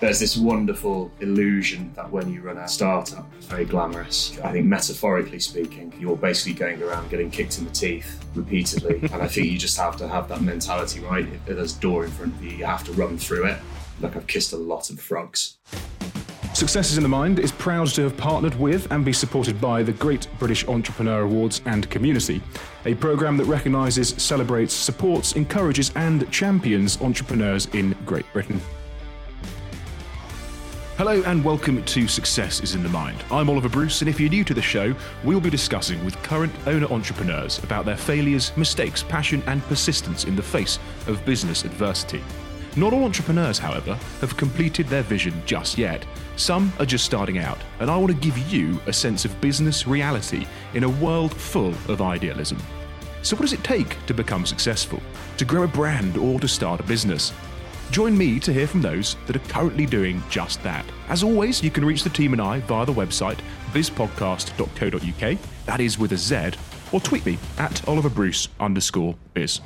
There's this wonderful illusion that when you run a startup, it's very glamorous. I think, metaphorically speaking, you're basically going around getting kicked in the teeth repeatedly. and I think you just have to have that mentality, right? If there's a door in front of you, you have to run through it. Like I've kissed a lot of frogs. Success is in the Mind is proud to have partnered with and be supported by the Great British Entrepreneur Awards and Community, a programme that recognises, celebrates, supports, encourages, and champions entrepreneurs in Great Britain. Hello and welcome to Success is in the Mind. I'm Oliver Bruce, and if you're new to the show, we'll be discussing with current owner entrepreneurs about their failures, mistakes, passion, and persistence in the face of business adversity. Not all entrepreneurs, however, have completed their vision just yet. Some are just starting out, and I want to give you a sense of business reality in a world full of idealism. So, what does it take to become successful? To grow a brand or to start a business? Join me to hear from those that are currently doing just that. As always, you can reach the team and I via the website bizpodcast.co.uk, that is with a Z, or tweet me at Oliver Bruce underscore biz.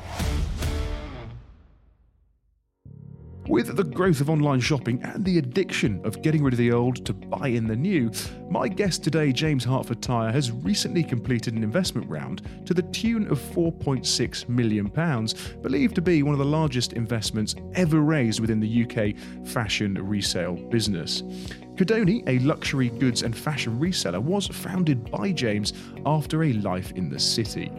With the growth of online shopping and the addiction of getting rid of the old to buy in the new, my guest today, James Harford-Tyrer, has recently completed an investment round to the tune of £4.6 million, believed to be one of the largest investments ever raised within the UK fashion resale business. Cudoni, a luxury goods and fashion reseller, was founded by James after a life in the city.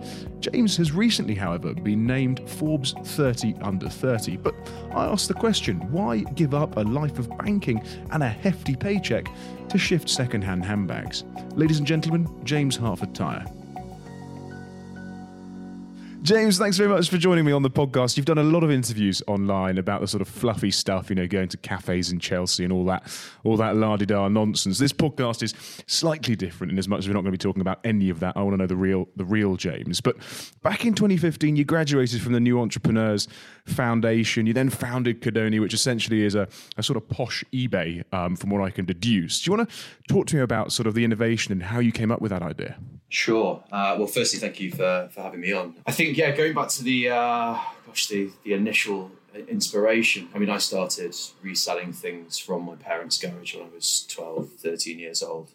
James has recently, however, been named Forbes 30 under 30. But I asked the question why give up a life of banking and a hefty paycheck to shift second-hand handbags? Ladies and gentlemen, James Harford-Tyrer. James, thanks very much for joining me on the podcast. You've done a lot of interviews online about the sort of fluffy stuff, you know, going to cafes in Chelsea and all that, all that la-di-da nonsense. This podcast is slightly different in as much as we're not going to be talking about any of that. I want to know the real, the real James. But back in 2015, you graduated from the New Entrepreneurs Foundation. You then founded Cudoni, which essentially is a, a sort of posh eBay, um, from what I can deduce. Do you want to talk to me about sort of the innovation and how you came up with that idea? Sure. Uh, well, firstly, thank you for, for having me on. I think, yeah, going back to the, uh, gosh, the, the initial inspiration. I mean, I started reselling things from my parents' garage when I was 12, 13 years old.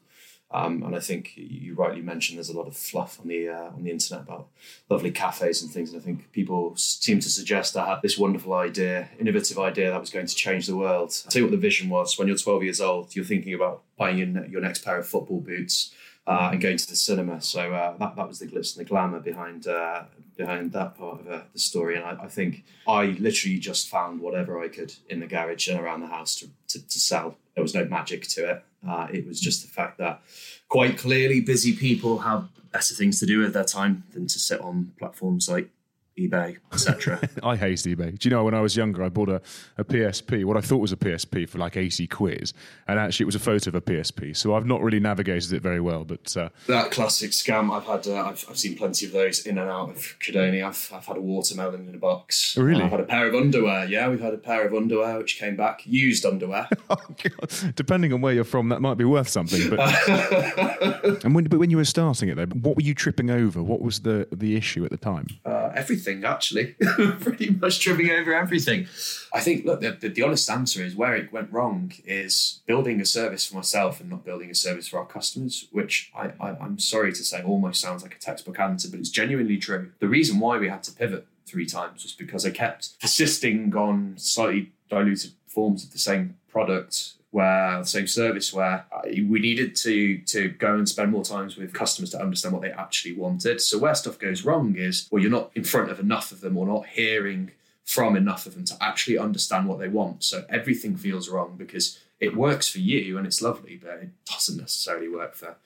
Um, and I think you rightly mentioned there's a lot of fluff on the uh, on the internet about lovely cafes and things. And I think people seem to suggest I had this wonderful idea, innovative idea that was going to change the world. I'll tell you what the vision was. When you're 12 years old, you're thinking about buying your, your next pair of football boots uh, and going to the cinema. So uh, that, that was the glitz and the glamour behind uh, behind that part of uh, the story. And I, I, think I literally just found whatever I could in the garage and around the house to, to, to sell. There was no magic to it. Uh, it was just the fact that quite clearly busy people have better things to do with their time than to sit on platforms like eBay, etc. I hate eBay. Do you know when I was younger, I bought a, a PSP, what I thought was a PSP for like 80 quiz, and actually it was a photo of a PSP. So I've not really navigated it very well. But uh, that classic scam, I've had, uh, I've, I've seen plenty of those in and out of Cudoni. I've, I've had a watermelon in a box. Oh, really? I've had a pair of underwear. Yeah, we've had a pair of underwear which came back used underwear. oh, Depending on where you're from, that might be worth something. But and when, but when you were starting it, though, what were you tripping over? What was the the issue at the time? Everything everything, actually. Pretty much tripping over everything. I think, look, the, the, the, honest answer is where it went wrong is building a service for myself and not building a service for our customers, which I, I, I'm sorry to say almost sounds like a textbook answer, but it's genuinely true. The reason why we had to pivot three times was because I kept persisting on slightly diluted forms of the same product where the same service where uh, we needed to to go and spend more times with customers to understand what they actually wanted. So where stuff goes wrong is well, you're not in front of enough of them or not hearing from enough of them to actually understand what they want. So everything feels wrong because it works for you and it's lovely, but it doesn't necessarily work for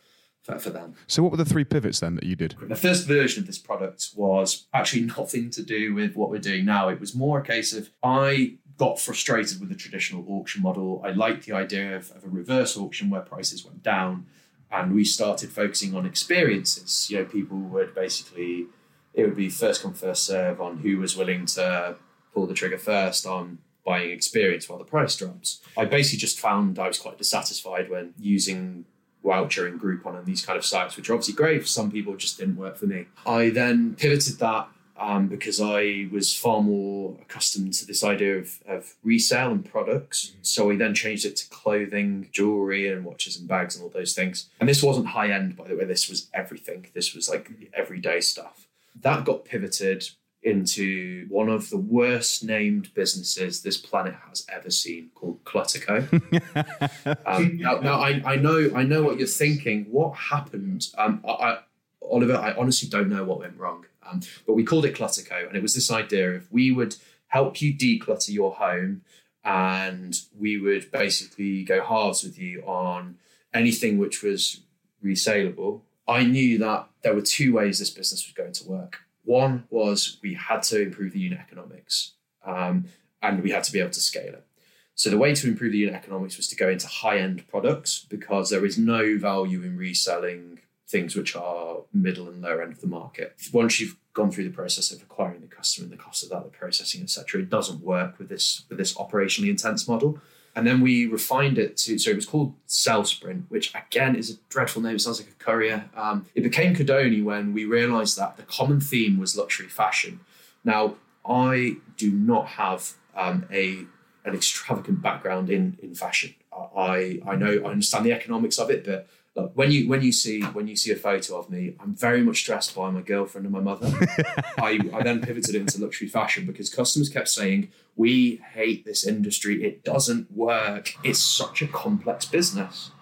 for, for them. So, what were the three pivots then that you did? The first version of this product was actually nothing to do with what we're doing now. It was more a case of I got frustrated with the traditional auction model. I liked the idea of, of, a reverse auction where prices went down, and we started focusing on experiences. You know, people would basically it would be first come first serve on who was willing to pull the trigger first on buying experience while the price drops. I basically just found I was quite dissatisfied when using Wowcher and Groupon and these kind of sites, which are obviously great for some people, just didn't work for me. I then pivoted that um, because I was far more accustomed to this idea of, of resale and products. So we then changed it to clothing, jewelry, and watches and bags and all those things. And this wasn't high end, by the way. This was everything. This was like everyday stuff. That got pivoted into one of the worst named businesses this planet has ever seen called Clutterco. um, now, now I, I know I know what you're thinking. What happened? Um, I, I, Oliver, I honestly don't know what went wrong. Um, but we called it Clutterco, and it was this idea of we would help you declutter your home, and we would basically go halves with you on anything which was resaleable. I knew that there were two ways this business was going to work. One was we had to improve the unit economics, um, and we had to be able to scale it. So the way to improve the unit economics was to go into high-end products because there is no value in reselling things which are middle and lower end of the market. Once you've gone through the process of acquiring the customer and the cost of that, the processing, etc., it doesn't work with this with this operationally intense model. And then we refined it to so it was called Sellsprint, which again is a dreadful name. It sounds like a courier. Um, it became Cudoni when we realised that the common theme was luxury fashion. Now I do not have um, a an extravagant background in in fashion. I I know I understand the economics of it, but Look, when you when you see when you see a photo of me, I'm very much stressed by my girlfriend and my mother. I, I then pivoted it into luxury fashion because customers kept saying, "We hate this industry. It doesn't work. It's such a complex business."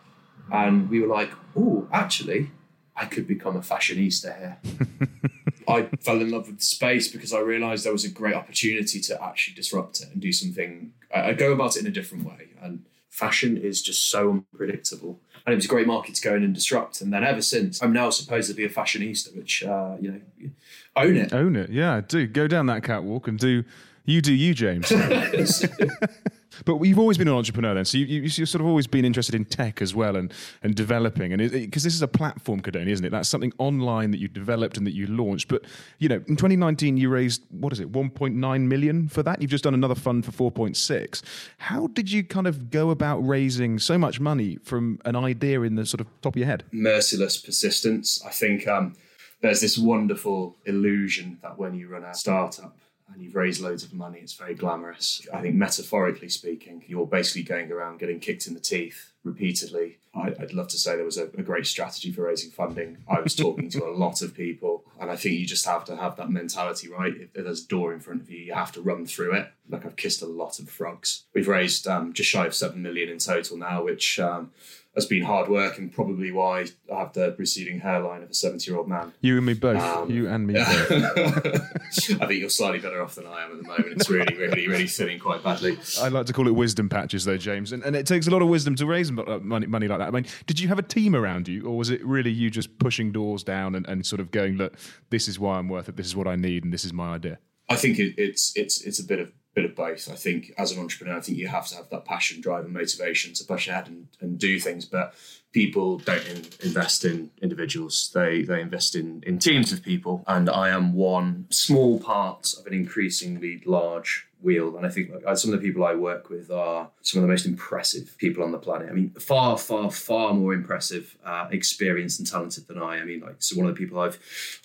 And we were like, "Oh, actually, I could become a fashionista here." I fell in love with the space because I realised there was a great opportunity to actually disrupt it and do something. I go about it in a different way, and fashion is just so unpredictable and it was a great market to go in and disrupt. And then ever since, I'm now supposed to be a fashionista, which uh, you know, own it, own it. Yeah, do go down that catwalk and do you do you, James. but you've always been an entrepreneur then, so you, you, have sort of always been interested in tech as well and, and developing. And because this is a platform, Cudoni, isn't it? That's something online that you developed and that you launched. But, you know, in 2019, you raised, what is it, 1.9 million for that? You've just done another fund for 4.6. How did you kind of go about raising so much money from an idea in the sort of top of your head? Merciless persistence. I think um, there's this wonderful illusion that when you run a startup, and you've raised loads of money, it's very glamorous. I think, metaphorically speaking, you're basically going around getting kicked in the teeth repeatedly. I, would love to say there was a, a, great strategy for raising funding. I was talking to a lot of people, and I think you just have to have that mentality, right? If there's a door in front of you, you have to run through it. Like I've kissed a lot of frogs. We've raised um, just shy of seven million in total now, which um, has been hard work and probably why I have the receding hairline of a 70 year old man. You and me both. Um, you and me both. I think you're slightly better off than I am at the moment. It's really, really, really sitting quite badly. I like to call it wisdom patches, though, James. And, and it takes a lot of wisdom to raise money, money like that. I mean, did you have a team around you, or was it really you just pushing doors down and, and sort of going, look, this is why I'm worth it, this is what I need, and this is my idea? I think it, it's it's it's a bit of bit of both. I think as an entrepreneur, I think you have to have that passion, drive, and motivation to push ahead and, and do things. But people don't in, invest in individuals; they they invest in in teams of people. And I am one small part of an increasingly large wheel. And I think like, some of the people I work with are some of the most impressive people on the planet. I mean, far, far, far more impressive, uh, experienced and talented than I. I mean, like so one of the people I've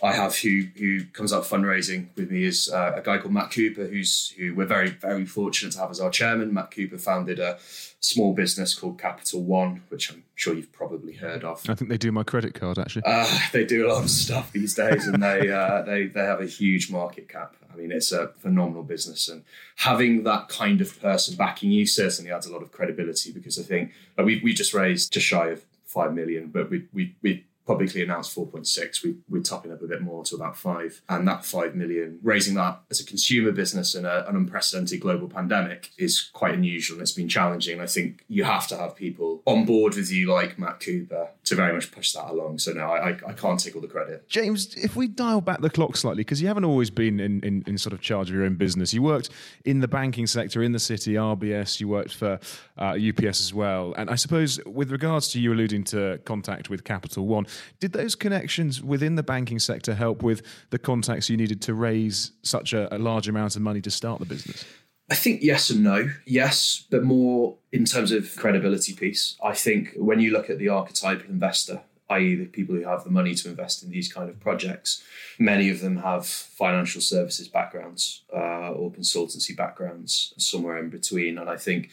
I have who who comes out fundraising with me is uh, a guy called Matt Cooper, who's who we're very very fortunate to have as our chairman. Matt Cooper founded a small business called Capital One, which I'm sure you've probably heard of. I think they do my credit card actually. Uh, they do a lot of stuff these days, and they uh, they they have a huge market cap. I mean, it's a phenomenal business, and having that kind of person backing you certainly adds a lot of credibility because I think like, we we just raised just shy of five million, but we we we publicly announced 4.6 we, we're topping up a bit more to about 5 and that 5 million raising that as a consumer business in a, an unprecedented global pandemic is quite unusual and it's been challenging. I think you have to have people on board with you like matt cooper to very much push that along. So no i, I can't take all the credit. James if we dial back the clock slightly because you haven't always been in, in, in, sort of charge of your own business. You worked in the banking sector in the city rbs you worked for uh, UBS as well. And i suppose with regards to you alluding to contact with capital one did those connections within the banking sector help with the contacts you needed to raise such a, a large amount of money to start the business? I think yes and no. Yes, but more in terms of credibility piece. I think when you look at the archetypal investor, i.e., the people who have the money to invest in these kind of projects. Many of them have financial services backgrounds uh, or consultancy backgrounds, somewhere in between. And I think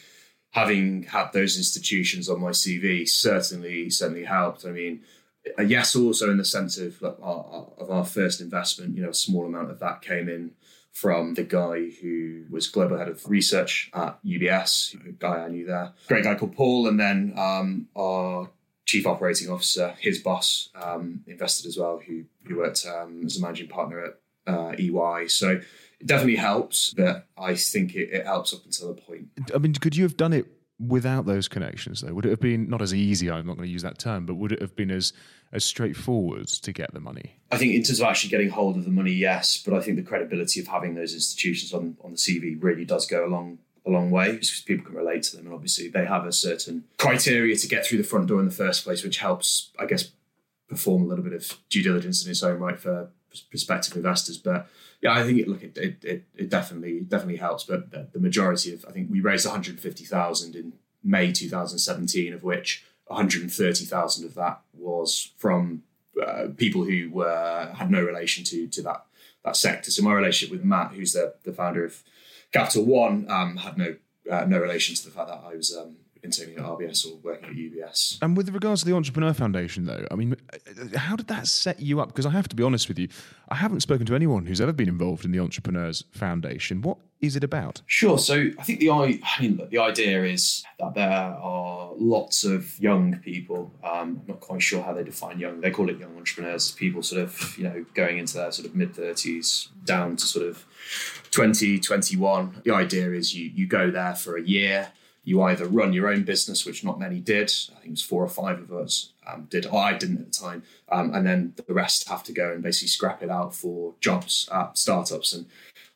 having had those institutions on my CV certainly certainly helped. I mean, uh, yes, also in the sense of like, our, of our first investment, you know, a small amount of that came in from the guy who was global head of research at UBS, a guy I knew there, great guy called Paul, and then um, our chief operating officer, his boss, um, invested as well, who who worked um, as a managing partner at uh, EY. So it definitely helps, but I think it, it helps up until a point. I mean, could you have done it without those connections though would it have been not as easy i'm not going to use that term but would it have been as as straightforward to get the money? I think in terms of actually getting hold of the money yes but i think the credibility of having those institutions on on the cv really does go a long a long way because people can relate to them and obviously they have a certain criteria to get through the front door in the first place which helps i guess perform a little bit of due diligence in its own right for prospective investors but yeah, I think it look it it, it definitely definitely helps. But the, the majority of I think we raised 150,000 in May 2017, of which 130,000 of that was from uh, people who were had no relation to to that that sector. So my relationship with Matt, who's the the founder of Capital One, um, had no uh, no relation to the fact that I was um, interning at RBS or working at UBS. And with regards to the Entrepreneur Foundation, though, I mean, how did that set you up? Because I have to be honest with you, I haven't spoken to anyone who's ever been involved in the Entrepreneurs Foundation. What is it about? Sure. So I think the I mean the idea is that there are lots of young people. Um, I'm not quite sure how they define young. They call it young entrepreneurs. People sort of you know going into their sort of mid thirties down to sort of 20, 21. The idea is you you go there for a year you either run your own business, which not many did. I think it was four or five of us um, did. Oh, I didn't at the time. Um, and then the rest have to go and basically scrap it out for jobs at startups and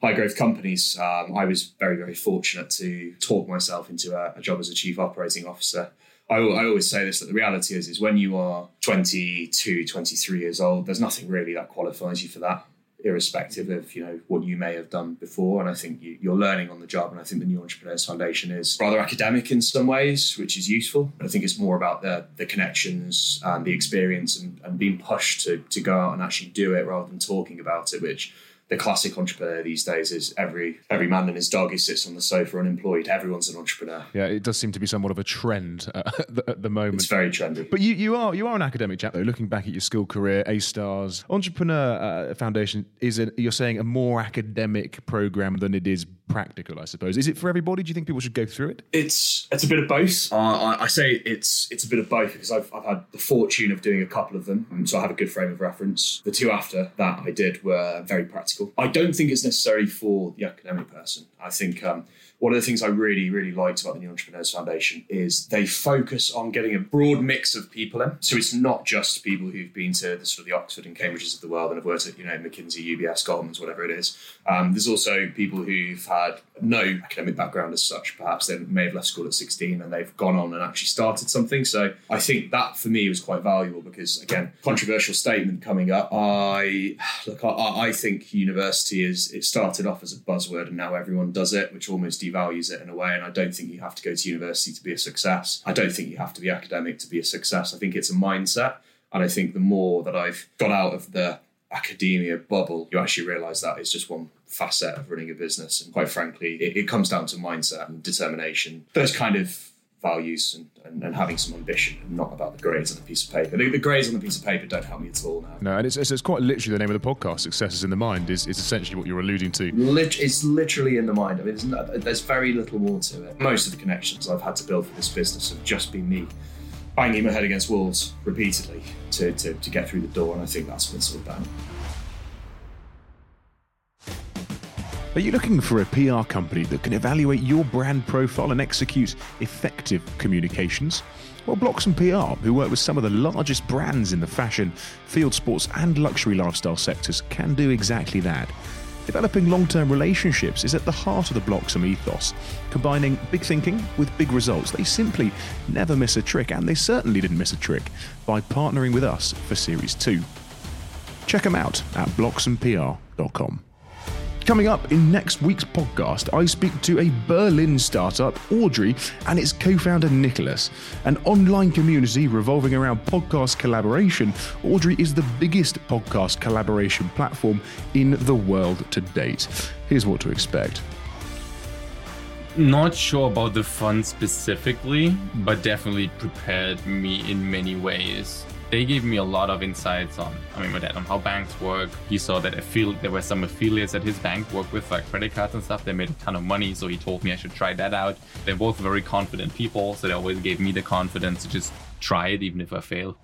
high growth companies. Um, I was very, very fortunate to talk myself into a, a job as a chief operating officer. I, I, always say this that the reality is, is when you are 22, 23 years old, there's nothing really that qualifies you for that irrespective of you know what you may have done before. And I think you, are learning on the job. And I think the New Entrepreneurs Foundation is rather academic in some ways, which is useful. I think it's more about the the connections and the experience and, and being pushed to to go out and actually do it rather than talking about it, which the classic entrepreneur these days is every every man and his dog who sits on the sofa unemployed. Everyone's an entrepreneur. Yeah, it does seem to be somewhat of a trend uh, at, the, at, the, moment. It's very trendy. But you, you are you are an academic chap though. Looking back at your school career, A Stars Entrepreneur uh, Foundation is a, you're saying a more academic program than it is practical, I suppose. Is it for everybody? Do you think people should go through it? It's it's a bit of both. Uh, I, I, say it's it's a bit of both because I've, I've had the fortune of doing a couple of them, so I have a good frame of reference. The two after that I did were very practical. I don't think it's necessarily for the academic person. I think um, one of the things I really, really liked about the New Entrepreneurs Foundation is they focus on getting a broad mix of people in. So it's not just people who've been to the sort of the Oxford and Cambridges of the world and have worked at, you know, McKinsey, UBS, Goldman's, whatever it is. Um, there's also people who've had no academic background as such. Perhaps they may have left school at 16 and they've gone on and actually started something. So I think that for me was quite valuable because, again, controversial statement coming up. I look, I, I think university is it started off as a buzzword and now everyone does it, which almost devalues it in a way. And I don't think you have to go to university to be a success. I don't think you have to be academic to be a success. I think it's a mindset. And I think the more that I've got out of the academia bubble, you actually realize that it's just one facet of running a business. And quite frankly, it, it comes down to mindset and determination. Those kind of values and, and, and, having some ambition and not about the grades on a piece of paper. The, the, grades on the piece of paper don't help me at all now. No, and it's, it's, it's, quite literally the name of the podcast, Success is in the Mind, is, is essentially what you're alluding to. Lit- it's literally in the mind. I mean, not, there's very little more to it. Most of the connections I've had to build for this business have just been me banging my head against walls repeatedly to, to, to get through the door, and I think that's what it's all about. Are you looking for a PR company that can evaluate your brand profile and execute effective communications? Well, Bloxham PR, who work with some of the largest brands in the fashion, field sports, and luxury lifestyle sectors, can do exactly that. Developing long term relationships is at the heart of the Bloxham ethos, combining big thinking with big results. They simply never miss a trick, and they certainly didn't miss a trick by partnering with us for Series 2. Check them out at bloxhampr.com. Coming up in next week's podcast, I speak to a Berlin startup, Audrey, and its co founder, Nicholas. An online community revolving around podcast collaboration, Audrey is the biggest podcast collaboration platform in the world to date. Here's what to expect. Not sure about the fund specifically, but definitely prepared me in many ways. They gave me a lot of insights on, I mean, my dad on how banks work. He saw that affili- there were some affiliates at his bank work with like credit cards and stuff. They made a ton of money, so he told me I should try that out. They're both very confident people, so they always gave me the confidence to just try it, even if I fail.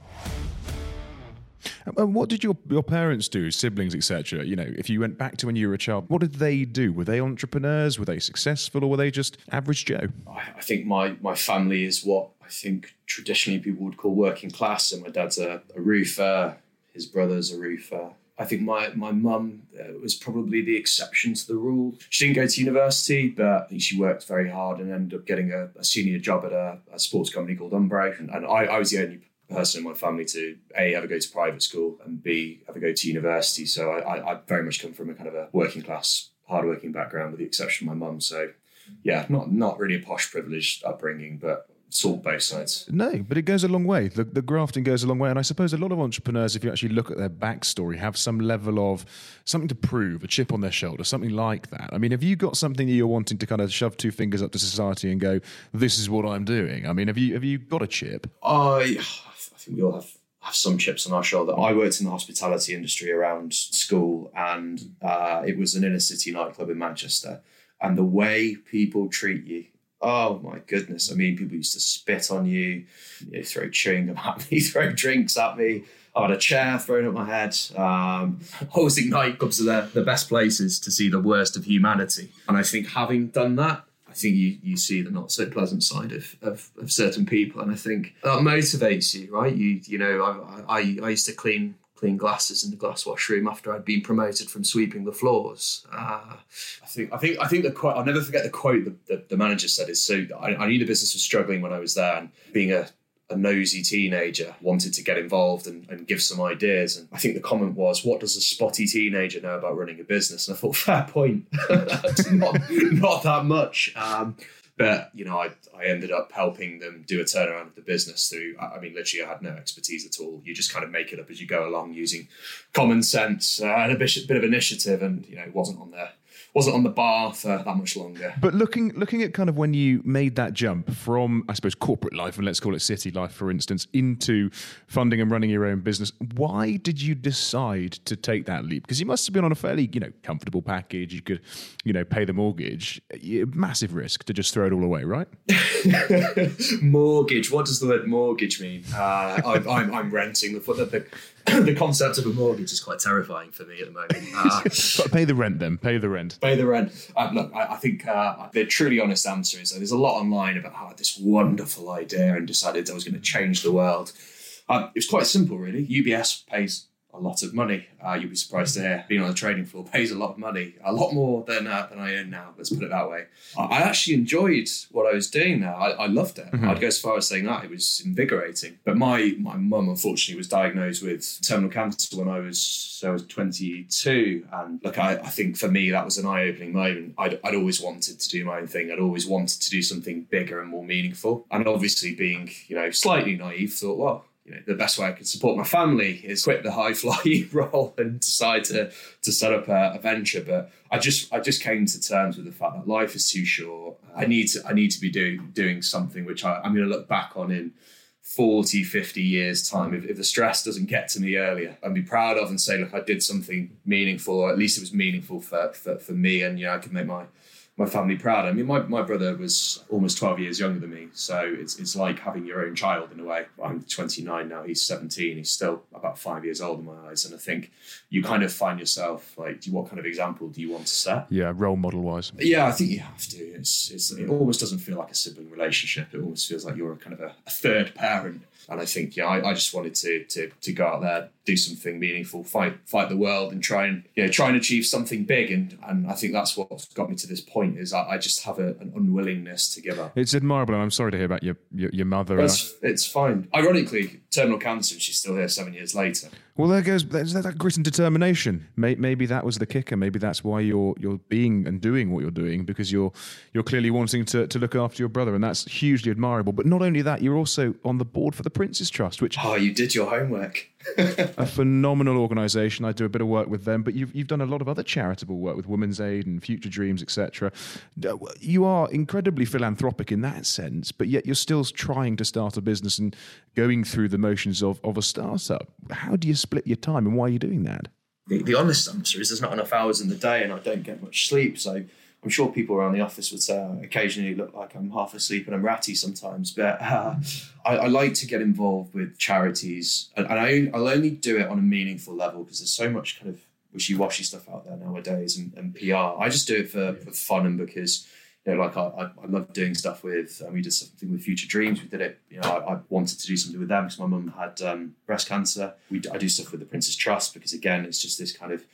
And what did your, your parents do, siblings, etc.? You know, if you went back to when you were a child, what did they do? Were they entrepreneurs? Were they successful, or were they just average Joe? I, think my my family is what I think traditionally people would call working class. And my dad's a, a roofer, his brother's a roofer. I think my my mum uh, was probably the exception to the rule. She didn't go to university, but she worked very hard and ended up getting a, a senior job at a, a, sports company called Umbro. And, and I, I was the only person in my family to a ever go to private school and b ever go to university. So I, I very much come from a kind of a working class, hardworking background, with the exception of my mum. So yeah, not not really a posh, privileged upbringing, but sort both sides. No, but it goes a long way. The, the grafting goes a long way. And I suppose a lot of entrepreneurs, if you actually look at their backstory, have some level of something to prove, a chip on their shoulder, something like that. I mean, have you got something that you're wanting to kind of shove two fingers up to society and go, this is what I'm doing? I mean, have you have you got a chip? I I think we all have have some chips on our shoulder. I worked in the hospitality industry around school, and uh, it was an inner city nightclub in Manchester. And the way people treat you, oh my goodness! I mean, people used to spit on you, you know, throw chewing gum at me, throw drinks at me. I had a chair thrown at my head. Um, I always think nightclubs are the, the best places to see the worst of humanity. And I think having done that, I think you, you see the not so pleasant side of, of, of, certain people, and I think that motivates you, right? You you know, I, I, I used to clean clean glasses in the glass washroom after I'd been promoted from sweeping the floors. Uh, I think I think I think the quote I'll never forget the quote the, the, the manager said is so I, I knew the business was struggling when I was there, and being a a nosy teenager wanted to get involved and, and, give some ideas. And I think the comment was, What does a spotty teenager know about running a business? And I thought, Fair point. not, not that much. Um, but you know, I, I ended up helping them do a turnaround of the business through. I mean, literally, I had no expertise at all. You just kind of make it up as you go along, using common sense uh, and a bit, bit of initiative. And you know, it wasn't on there wasn't on the bar for that much longer. But looking looking at kind of when you made that jump from, I suppose, corporate life and let's call it city life, for instance, into funding and running your own business, why did you decide to take that leap? Because you must have been on a fairly, you know, comfortable package. You could, you know, pay the mortgage. Massive risk to just throw it all away, right? mortgage. What does the word mortgage mean? Uh, I, I'm, I'm renting the, the the concept of a mortgage is quite terrifying for me at the moment. Uh, pay the rent then. Pay the rent. Pay the rent. Uh, look, I, I think uh, the truly honest answer is there's a lot online about how this wonderful idea and decided I was going to change the world. Uh, it was quite simple, really. UBS pays a lot of money. Uh, you'll be surprised to hear being on the trading floor pays a lot of money, a lot more than uh, than I earn now. Let's put it that way. I actually enjoyed what I was doing there. I, I loved it. Mm-hmm. I'd go as far as saying that it was invigorating. But my my mum unfortunately was diagnosed with terminal cancer when I was so I was 22. And look, I, I think for me that was an eye opening moment. I'd, I'd always wanted to do my own thing. I'd always wanted to do something bigger and more meaningful. And obviously being you know slightly naive, thought well you know, the best way I can support my family is quit the high fly role and decide to to set up a, a, venture. But I just I just came to terms with the fact that life is too short. I need to I need to be doing doing something which I, I'm going to look back on in 40, 50 years time. If, if the stress doesn't get to me earlier, I'd be proud of and say, look, I did something meaningful, or at least it was meaningful for for, for me, and you know, I can make my my family proud. I mean, my, my brother was almost 12 years younger than me. So it's, it's like having your own child in a way. I'm 29 now, he's 17. He's still about five years old in my eyes. And I think you kind of find yourself like, what kind of example do you want to set? Yeah, role model wise. Yeah, I think you have to. It's, it's, it almost doesn't feel like a sibling relationship. It almost feels like you're a kind of a, a third parent and I think, yeah, I, I, just wanted to, to to go out there, do something meaningful, fight fight the world, and try and you know, try and achieve something big. And and I think that's what's got me to this point is I, I just have a, an unwillingness to give up. It's admirable, and I'm sorry to hear about your your, your mother. It's, it's fine. Ironically, terminal cancer, and she's still here seven years later. Well, there goes there's that grit and determination. Maybe that was the kicker. Maybe that's why you're you're being and doing what you're doing because you're you're clearly wanting to, to look after your brother, and that's hugely admirable. But not only that, you're also on the board for the Prince's Trust, which oh, you did your homework. a phenomenal organisation. I do a bit of work with them, but you've you've done a lot of other charitable work with Women's Aid and Future Dreams, etc. Uh, you are incredibly philanthropic in that sense, but yet you're still trying to start a business and going through the motions of of a startup. How do you split your time, and why are you doing that? The, the honest answer is there's not enough hours in the day, and I don't get much sleep. So I'm sure people around the office would say I occasionally look like I'm half asleep and I'm ratty sometimes. But uh, I, I, like to get involved with charities, and, and I, will only do it on a meaningful level because there's so much kind of wishy-washy stuff out there nowadays and, and PR. I just do it for, for fun and because you know, like I, I, love doing stuff with, um, we did something with Future Dreams. We did it, you know, I, I wanted to do something with them because my mum had um, breast cancer. We, I do stuff with the Prince's Trust because, again, it's just this kind of,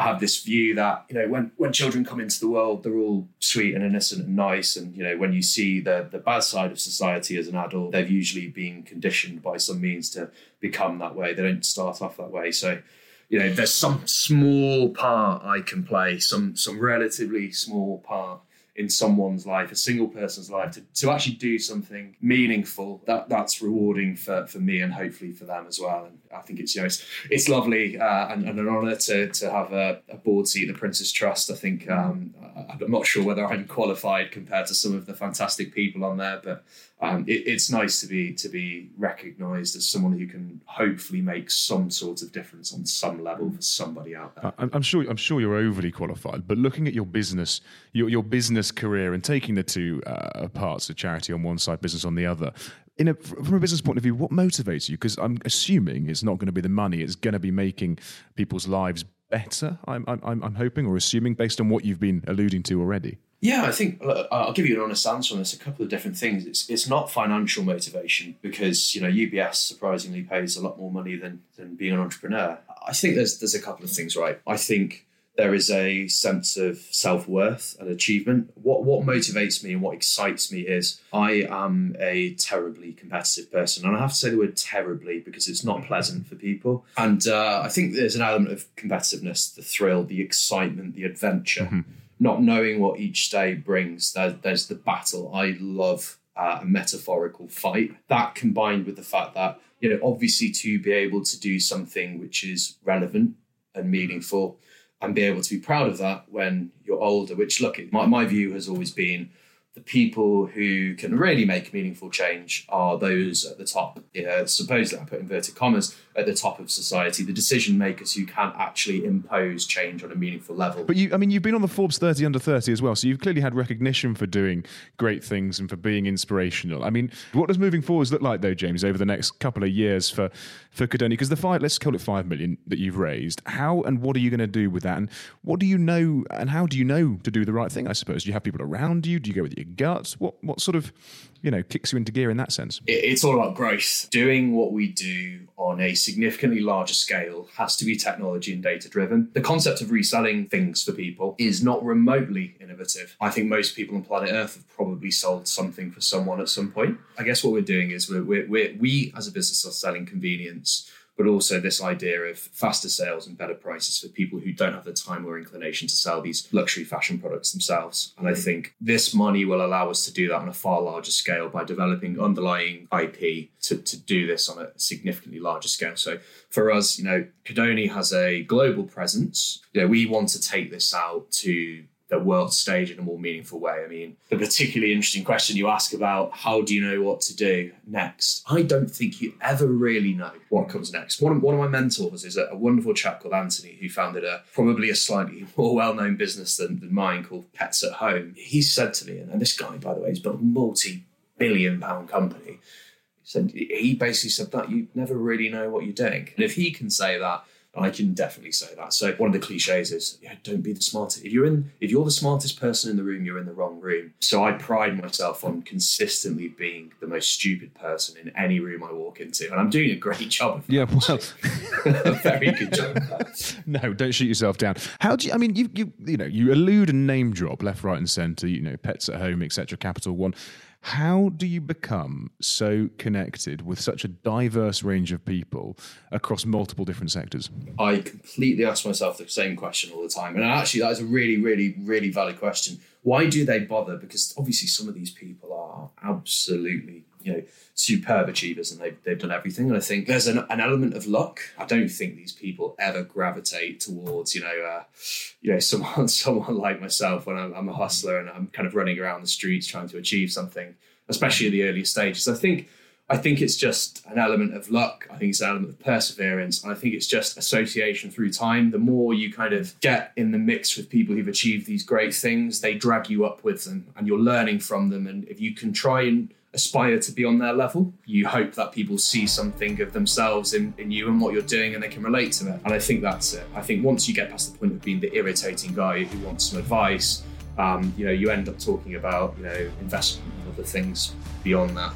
I have this view that, you know, when, when children come into the world, they're all sweet and innocent and nice. And, you know, when you see the, the bad side of society as an adult, they've usually been conditioned by some means to become that way. They don't start off that way. So, you know, there's some small part I can play, some some relatively small part in someone's life, a single person's life, to, to actually do something meaningful, that that's rewarding for, for me and hopefully for them as well. And I think it's you know it's, it's lovely uh, and, and, an honour to to have a, a, board seat at the Prince's Trust. I think um, I'm not sure whether I'm qualified compared to some of the fantastic people on there, but um, it, it's nice to be to be recognised as someone who can hopefully make some sort of difference on some level for somebody out there. I'm sure I'm sure you're overly qualified, but looking at your business, your your business career, and taking the two uh, parts of charity on one side, business on the other. A, from a business point of view, what motivates you? Because I'm assuming it's not going to be the money; it's going to be making people's lives better. I'm, I'm, I'm hoping or assuming based on what you've been alluding to already. Yeah, I think I'll give you an honest answer on this. A couple of different things. It's it's not financial motivation because you know UBS surprisingly pays a lot more money than than being an entrepreneur. I think there's there's a couple of things right. I think there is a sense of self worth and achievement. What what motivates me and what excites me is I am a terribly competitive person, and I have to say the word terribly because it's not pleasant for people. And uh, I think there's an element of competitiveness, the thrill, the excitement, the adventure. Mm-hmm not knowing what each day brings. There, there's the battle. I love uh, a metaphorical fight. That combined with the fact that, you know, obviously to be able to do something which is relevant and meaningful and be able to be proud of that when you're older, which, look, my, my view has always been the people who can really make meaningful change are those at the top, yeah, supposedly I put inverted commas, at the top of society, the decision makers who can actually impose change on a meaningful level. But you, I mean, you've been on the Forbes 30 under 30 as well, so you've clearly had recognition for doing great things and for being inspirational. I mean, what does moving forwards look like though, James, over the next couple of years for for Cudoni? Because the five, let's call it five million that you've raised. How and what are you going to do with that? And what do you know? And how do you know to do the right thing? I suppose. Do you have people around you? Do you go with your gut? What what sort of you know kicks you into gear in that sense? It's all about growth. Doing what we do on a significantly larger scale has to be technology and data driven. The concept of reselling things for people is not remotely innovative. I think most people on planet Earth have probably sold something for someone at some point. I guess what we're doing is we're, we're, we're we as a business are selling convenience but also this idea of faster sales and better prices for people who don't have the time or inclination to sell these luxury fashion products themselves. And I hmm. think this money will allow us to do that on a far larger scale by developing underlying IP to, to do this on a significantly larger scale. So for us, you know, Cudoni has a global presence. You know, we want to take this out to the world stage in a more meaningful way. I mean, the particularly interesting question you ask about how do you know what to do next? I don't think you ever really know what comes next. One of, one of my mentors is a, a wonderful chap called Anthony who founded a probably a slightly more well known business than, than mine called Pets at Home. He said to me, and this guy, by the way, has built a multi billion pound company. He said he basically said that you never really know what you're doing. And if he can say that, I can definitely say that. So one of the cliches is, yeah, don't be the smartest. If you're in, if you're the smartest person in the room, you're in the wrong room. So I pride myself on consistently being the most stupid person in any room I walk into, and I'm doing a great job. Of yeah, well, a very good job. no, don't shoot yourself down. How do you? I mean, you you you know, you allude and name drop left, right, and centre. You know, pets at home, etc. Capital One. How do you become so connected with such a diverse range of people across multiple different sectors? I completely ask myself the same question all the time. And actually, that is a really, really, really valid question. Why do they bother? Because obviously, some of these people are absolutely you know superb achievers and they've, they've done everything and i think there's an, an element of luck i don't think these people ever gravitate towards you know uh, you know someone someone like myself when I'm, I'm a hustler and i'm kind of running around the streets trying to achieve something especially in the early stages i think I think it's just an element of luck. I think it's an element of perseverance. And I think it's just association through time. The more you kind of get in the mix with people who've achieved these great things, they drag you up with them and you're learning from them. And if you can try and aspire to be on their level. You hope that people see something of themselves in, in you and what you're doing and they can relate to it. And I think that's it. I think once you get past the point of being the irritating guy who wants some advice, um, you know, you end up talking about, you know, investment and other things beyond that.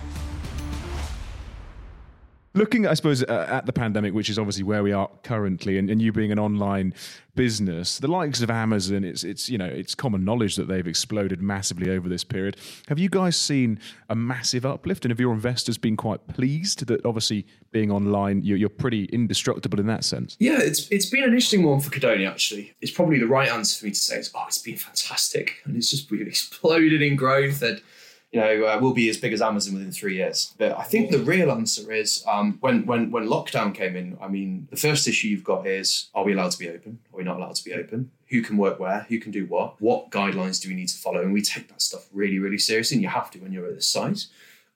Looking, I suppose, uh, at the pandemic, which is obviously where we are currently, and, and, you being an online business, the likes of Amazon, it's it's you know it's common knowledge that they've exploded massively over this period. Have you guys seen a massive uplift, and have your investors been quite pleased that obviously being online, you're, you're pretty indestructible in that sense? Yeah, it's it's been an interesting one for Cadonia. Actually, it's probably the right answer for me to say is, oh, it's been fantastic, and it's just really exploded in growth and you know, uh, will be as big as Amazon within three years. But I think the real answer is um, when when when lockdown came in. I mean, the first issue you've got is: Are we allowed to be open? Are we not allowed to be open? Who can work where? Who can do what? What guidelines do we need to follow? And we take that stuff really, really seriously. And you have to when you're at this size,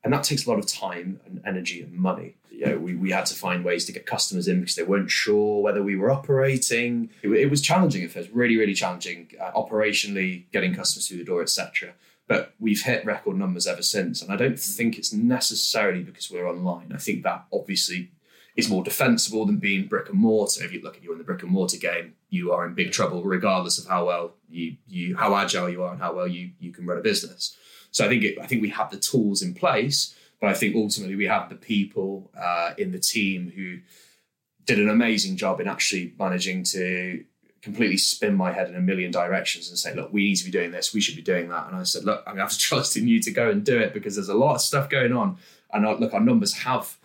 and that takes a lot of time and energy and money. You know, we, we had to find ways to get customers in because they weren't sure whether we were operating. It, it was challenging at first, really, really challenging uh, operationally, getting customers through the door, etc. But we've hit record numbers ever since. And I don't think it's necessarily because we're online. I think that obviously is more defensible than being brick and mortar. If you look at you in the brick and mortar game, you are in big trouble regardless of how well you you how agile you are and how well you you can run a business. So I think it, I think we have the tools in place, but I think ultimately we have the people uh, in the team who did an amazing job in actually managing to completely spin my head in a million directions and say, look, we need to be doing this, we should be doing that. And I said, look, I'm going to have to trust in you to go and do it because there's a lot of stuff going on. And uh, look, our numbers have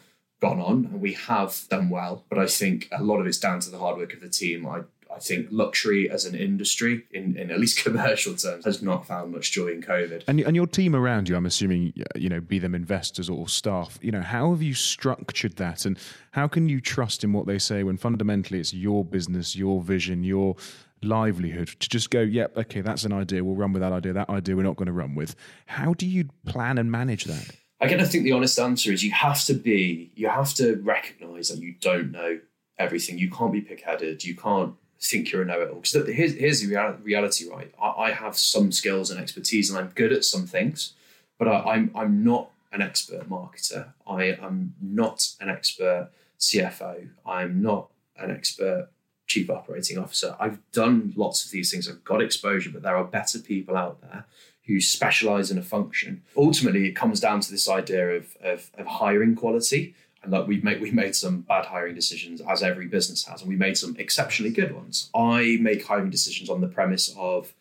gone on and we have done well, but I think a lot of it's down to the hard work of the team. I I think luxury as an industry, in, in at least commercial terms, has not found much joy in COVID. And, and your team around you, I'm assuming, you know, be them investors or staff, you know, how have you structured that? And how can you trust in what they say when fundamentally it's your business, your vision, your livelihood to just go, yep, okay, that's an idea. We'll run with that idea. That idea we're not going to run with. How do you plan and manage that? Again, I think the honest answer is you have to be, you have to recognize that you don't know everything. You can't be pig-headed. You can't think you're a know-it-all. Because here's, here's the reality, right? I, I, have some skills and expertise, and I'm good at some things, but I, I'm I'm not an expert marketer. I am not an expert CFO. I'm not an expert chief operating officer. I've done lots of these things. I've got exposure, but there are better people out there who specialize in a function. Ultimately, it comes down to this idea of, of, of hiring quality and like we've made we made some bad hiring decisions as every business has and we made some exceptionally good ones. I make hiring decisions on the premise of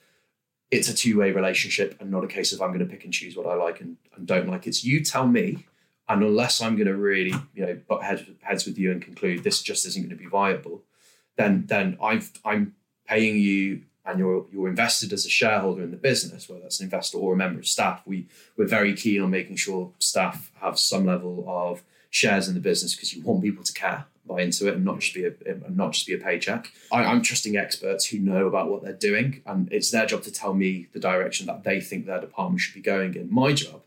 it's a two-way relationship and not a case of i'm going to pick and choose what i like and, and don't like. It's you tell me and unless i'm going to really you know butt heads, heads with you and conclude this just isn't going to be viable then then i've i'm paying you and you're you're invested as a shareholder in the business, whether that's an investor or a member of staff, we we're very keen on making sure staff have some level of shares in the business because you want people to care, buy into it, and not just be a not just be a paycheck. I, I'm trusting experts who know about what they're doing, and it's their job to tell me the direction that they think their department should be going in. My job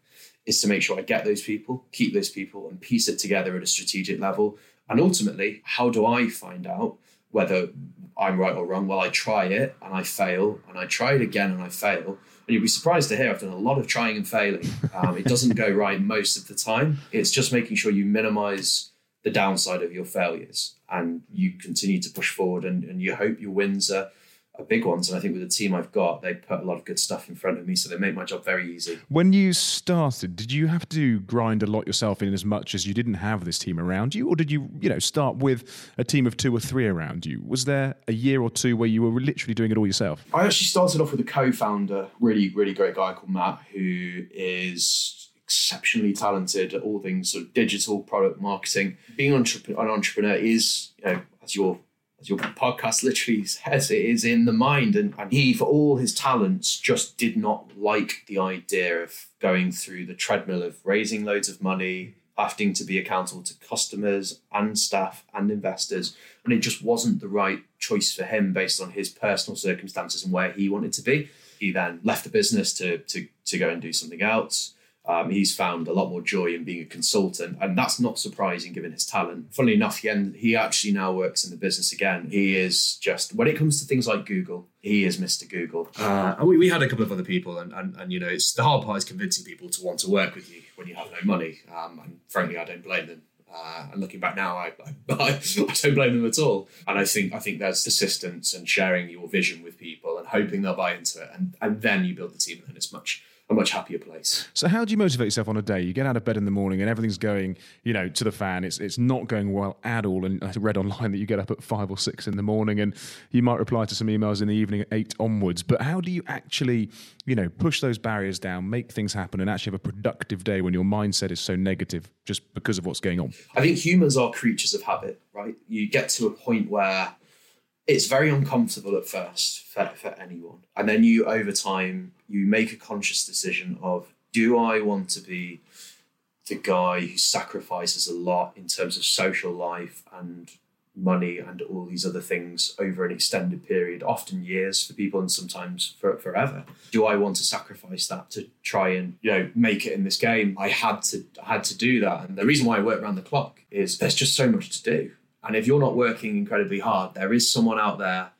is to make sure I get those people, keep those people, and piece it together at a strategic level. And ultimately, how do I find out whether I'm right or wrong? Well, I try it and I fail, and I try it again and I fail and you'll be surprised to hear I've done a lot of trying and failing. Um, it doesn't go right most of the time. It's just making sure you minimize the downside of your failures and you continue to push forward and, and you hope your wins are are big ones. And I think with the team I've got, they put a lot of good stuff in front of me, so they make my job very easy. When you started, did you have to grind a lot yourself in as much as you didn't have this team around you, or did you, you know, start with a team of two or three around you? Was there a year or two where you were literally doing it all yourself? I actually started off with a co-founder, really, really great guy called Matt, who is exceptionally talented at all things sort of digital product marketing. Being an entrepreneur, an entrepreneur is, you know, as your as your podcast literally says, it is in the mind. And, and he, for all his talents, just did not like the idea of going through the treadmill of raising loads of money, having to be accountable to customers and staff and investors. And it just wasn't the right choice for him based on his personal circumstances and where he wanted to be. He then left the business to, to, to go and do something else. Um, he's found a lot more joy in being a consultant, and that's not surprising given his talent. Funnily enough, he, he actually now works in the business again. He is just, when it comes to things like Google, he is Mr. Google. Uh, and we, we had a couple of other people, and, and, and you know, it's the hard part is convincing people to want to work with you when you have no money. Um, and frankly, I don't blame them. Uh, and looking back now, I, I, I, don't blame them at all. And I think I think there's persistence and sharing your vision with people and hoping they'll buy into it, and, and then you build the team, and then it's much much happier place. So how do you motivate yourself on a day? You get out of bed in the morning and everything's going, you know, to the fan. It's it's not going well at all. And I read online that you get up at five or six in the morning and you might reply to some emails in the evening at eight onwards. But how do you actually, you know, push those barriers down, make things happen, and actually have a productive day when your mindset is so negative just because of what's going on? I think humans are creatures of habit, right? You get to a point where it's very uncomfortable at first for, for anyone. And then you, over time, you make a conscious decision of do I want to be the guy who sacrifices a lot in terms of social life and money and all these other things over an extended period, often years for people and sometimes for forever. Do I want to sacrifice that to try and you know make it in this game? I had to I had to do that, and the reason why I work around the clock is there's just so much to do. And if you're not working incredibly hard, there is someone out there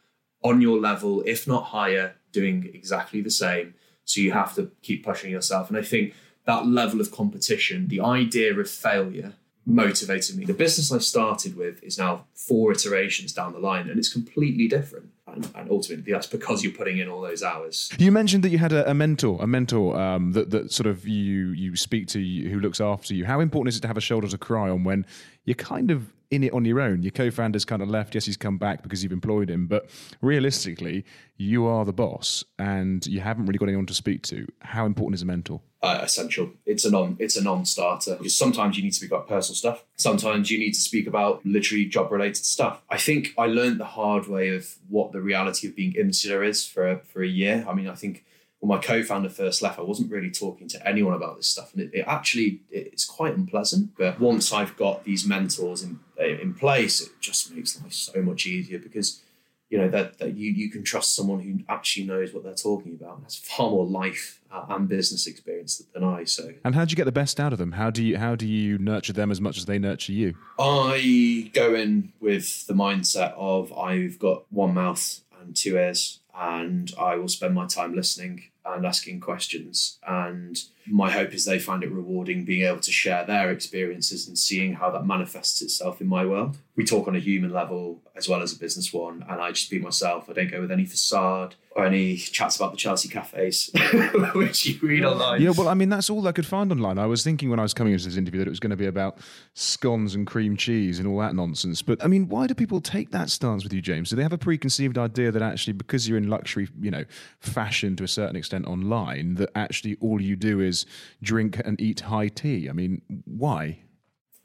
on your level, if not higher, doing exactly the same. So you have to keep pushing yourself. And I think that level of competition, the idea of failure, motivated me. The business I started with is now four iterations down the line, and it's completely different. And, and ultimately, that's because you're putting in all those hours. You mentioned that you had a, a mentor, a mentor um, that, that sort of you you speak to, who looks after you. How important is it to have a shoulder to cry on when you're kind of in it on your own. Your co-founder's kind of left. Yes, he's come back because you've employed him, but realistically, you are the boss, and you haven't really got anyone to speak to. How important is a mentor? Uh, essential. It's a non. It's a non-starter because sometimes you need to speak about personal stuff. Sometimes you need to speak about literally job-related stuff. I think I learned the hard way of what the reality of being insular is for a, for a year. I mean, I think when my co-founder first left, I wasn't really talking to anyone about this stuff, and it, it actually it's quite unpleasant. But once I've got these mentors in in place, it just makes life so much easier because you know that, that you you can trust someone who actually knows what they're talking about and has far more life uh, and business experience than I. So, and how do you get the best out of them? How do you how do you nurture them as much as they nurture you? I go in with the mindset of I've got one mouth and two ears, and I will spend my time listening and asking questions. And my hope is they find it rewarding being able to share their experiences and seeing how that manifests itself in my world. We talk on a human level as well as a business one, and I just be myself. I don't go with any facade or any chats about the Chelsea cafes, which you read online. Yeah, well, I mean, that's all I could find online. I was thinking when I was coming into this interview that it was going to be about scones and cream cheese and all that nonsense. But I mean, why do people take that stance with you, James? Do they have a preconceived idea that actually, because you're in luxury, you know, fashion to a certain extent online, that actually all you do is drink and eat high tea? I mean, why?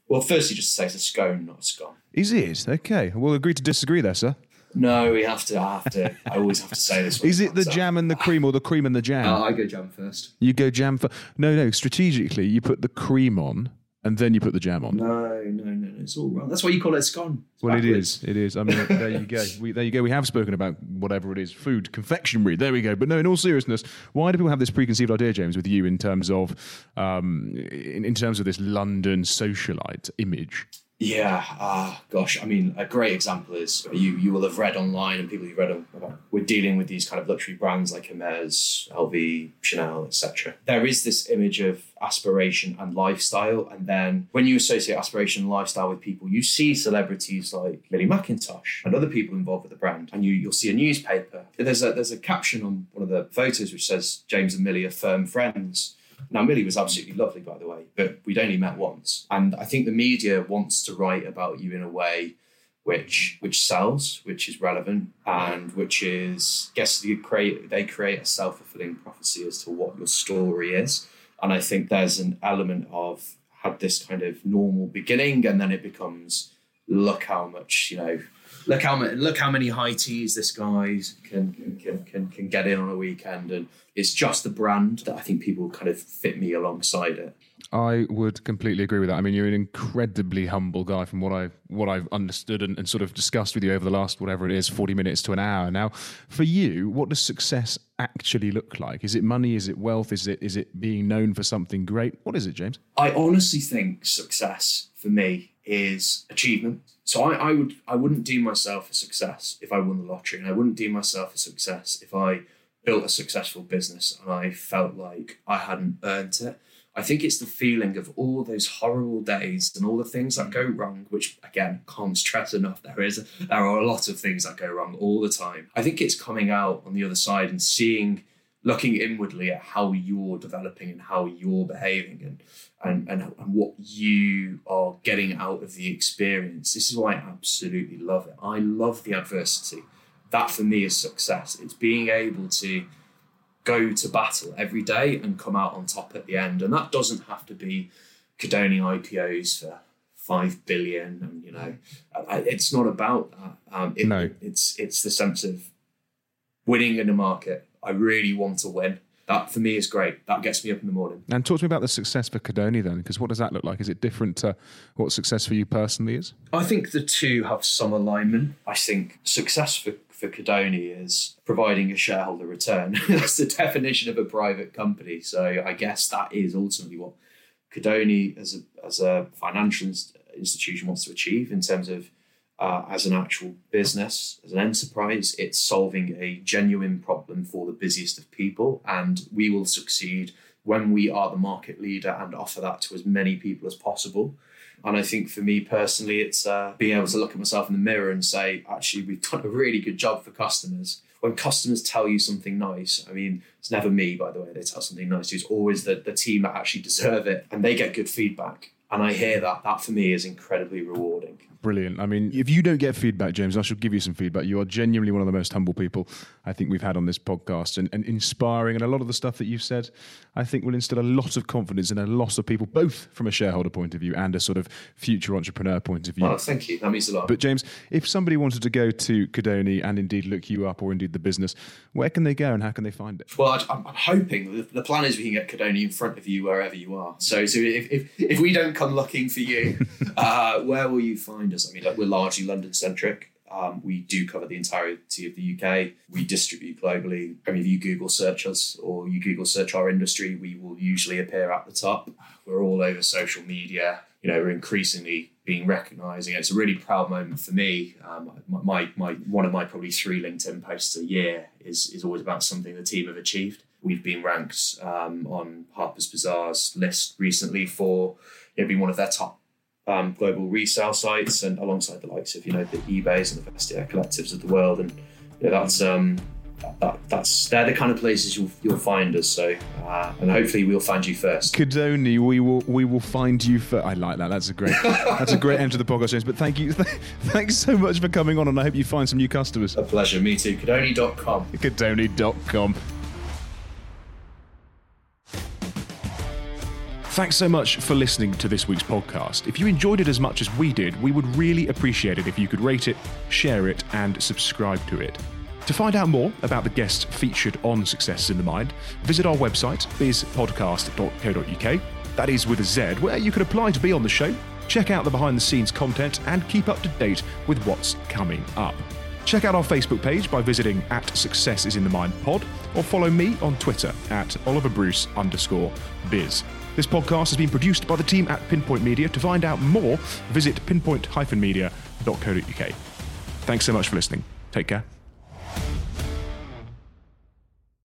Well, firstly, just to say it's a scone, not a scone. Is it? Okay. We'll agree to disagree there, sir. No, we have to. I have to. I always have to say this. Is it the jam and the cream, or the cream and the jam? Uh, I go jam first. You go jam first. No, no. Strategically, you put the cream on, and then you put the jam on. No, no, no, no. It's all wrong. That's why you call it scone. It's well, backwards. it is. It is. I mean, there you go. We, there you go. We have spoken about whatever it is, food, confectionery. There we go. But no, in all seriousness, why do people have this preconceived idea, James, with you in terms of, um, in, in terms of this London socialite image? Yeah, ah, gosh. I mean, a great example is you you will have read online and people you've read about. We're dealing with these kind of luxury brands like Hermes, LV, Chanel, etc. There is this image of aspiration and lifestyle, and then when you associate aspiration and lifestyle with people, you see celebrities like Millie Mackintosh and other people involved with the brand, and you you'll see a newspaper. There's a there's a caption on one of the photos which says James and Millie are firm friends. Now, Millie was absolutely lovely, by the way, but we'd only met once. And I think the media wants to write about you in a way which which sells, which is relevant, and which is guess you create they create a self fulfilling prophecy as to what your story is. And I think there's an element of had this kind of normal beginning and then it becomes look how much, you know, look how many look how many high teas this guy can can, can can get in on a weekend and it's just the brand that I think people kind of fit me alongside it. I would completely agree with that. I mean, you're an incredibly humble guy from what I what I've understood and, and, sort of discussed with you over the last whatever it is, forty minutes to an hour. Now, for you, what does success actually look like? Is it money? Is it wealth? Is it is it being known for something great? What is it, James? I honestly think success for me is achievement. So I, I would I wouldn't deem myself a success if I won the lottery, and I wouldn't deem myself a success if I built a successful business and I felt like I hadn't earned it. I think it's the feeling of all those horrible days and all the things that go wrong, which again can't stress enough. There is there are a lot of things that go wrong all the time. I think it's coming out on the other side and seeing, looking inwardly at how you're developing and how you're behaving and and, and, and what you are getting out of the experience. This is why I absolutely love it. I love the adversity. That for me is success. It's being able to go to battle every day and come out on top at the end. And that doesn't have to be Cudoni IPOs for five billion. And you know, it's not about that. Um, it, no. it's it's the sense of winning in the market. I really want to win. That for me is great. That gets me up in the morning. And talk to me about the success for Cudoni then, because what does that look like? Is it different to what success for you personally is? I think the two have some alignment. I think success for for Cudoni is providing a shareholder return. That's the definition of a private company. So I guess that is ultimately what Cudoni as a as a financial institution wants to achieve in terms of uh, as an actual business, as an enterprise, it's solving a genuine problem for the busiest of people, and we will succeed when we are the market leader and offer that to as many people as possible. And I think for me personally, it's uh, being able to look at myself in the mirror and say, actually, we've done a really good job for customers. When customers tell you something nice, I mean, it's never me, by the way, they tell something nice. It's always the, the team that actually deserve it and they get good feedback. And I hear that. That for me is incredibly rewarding. Brilliant. I mean, if you don't get feedback, James, I should give you some feedback. You are genuinely one of the most humble people I think we've had on this podcast and, and inspiring. And a lot of the stuff that you've said, I think will instill a lot of confidence in a lot of people, both from a shareholder point of view and a sort of future entrepreneur point of view. Well, thank you. That means a lot. But, James, if somebody wanted to go to Cudoni and indeed look you up or indeed the business, where can they go and how can they find it? Well, I'm, I'm hoping the, the, plan is we can get Cudoni in front of you wherever you are. So, so if, if, if we don't come looking for you, uh, where will you find us? I mean, like, we're largely London centric. Um, we do cover the entirety of the UK. We distribute globally. I mean, if you Google search us or you Google search our industry, we will usually appear at the top. We're all over social media. You know, we're increasingly being recognised. It's a really proud moment for me. Um, my, my one of my probably three LinkedIn posts a year is is always about something the team have achieved. We've been ranked um, on Harper's Bazaar's list recently for you know, being one of their top um, global resale sites and alongside the likes of you know the eBays and the Vestiaire collectives of the world, and you know, that's um, that, that's they're the kind of places you'll you'll find us. So uh, and hopefully we'll find you first. Cudoni, we will we will find you first. I like that. That's a great that's a great end to the podcast, James. But thank you, thanks so much for coming on, and I hope you find some new customers. A pleasure. Me too. Cudoni.com. Cudoni.com. Thanks so much for listening to this week's podcast. If you enjoyed it as much as we did, we would really appreciate it if you could rate it, share it, and subscribe to it. To find out more about the guests featured on Success in the Mind, visit our website, bizpodcast.co.uk. That is with a Z, where you can apply to be on the show, check out the behind the scenes content, and keep up to date with what's coming up. Check out our Facebook page by visiting at Success is in the Mind pod, or follow me on Twitter at Oliver Bruce underscore biz. This podcast has been produced by the team at Pinpoint Media. To find out more, visit pinpoint-media.co.uk. Thanks so much for listening. Take care.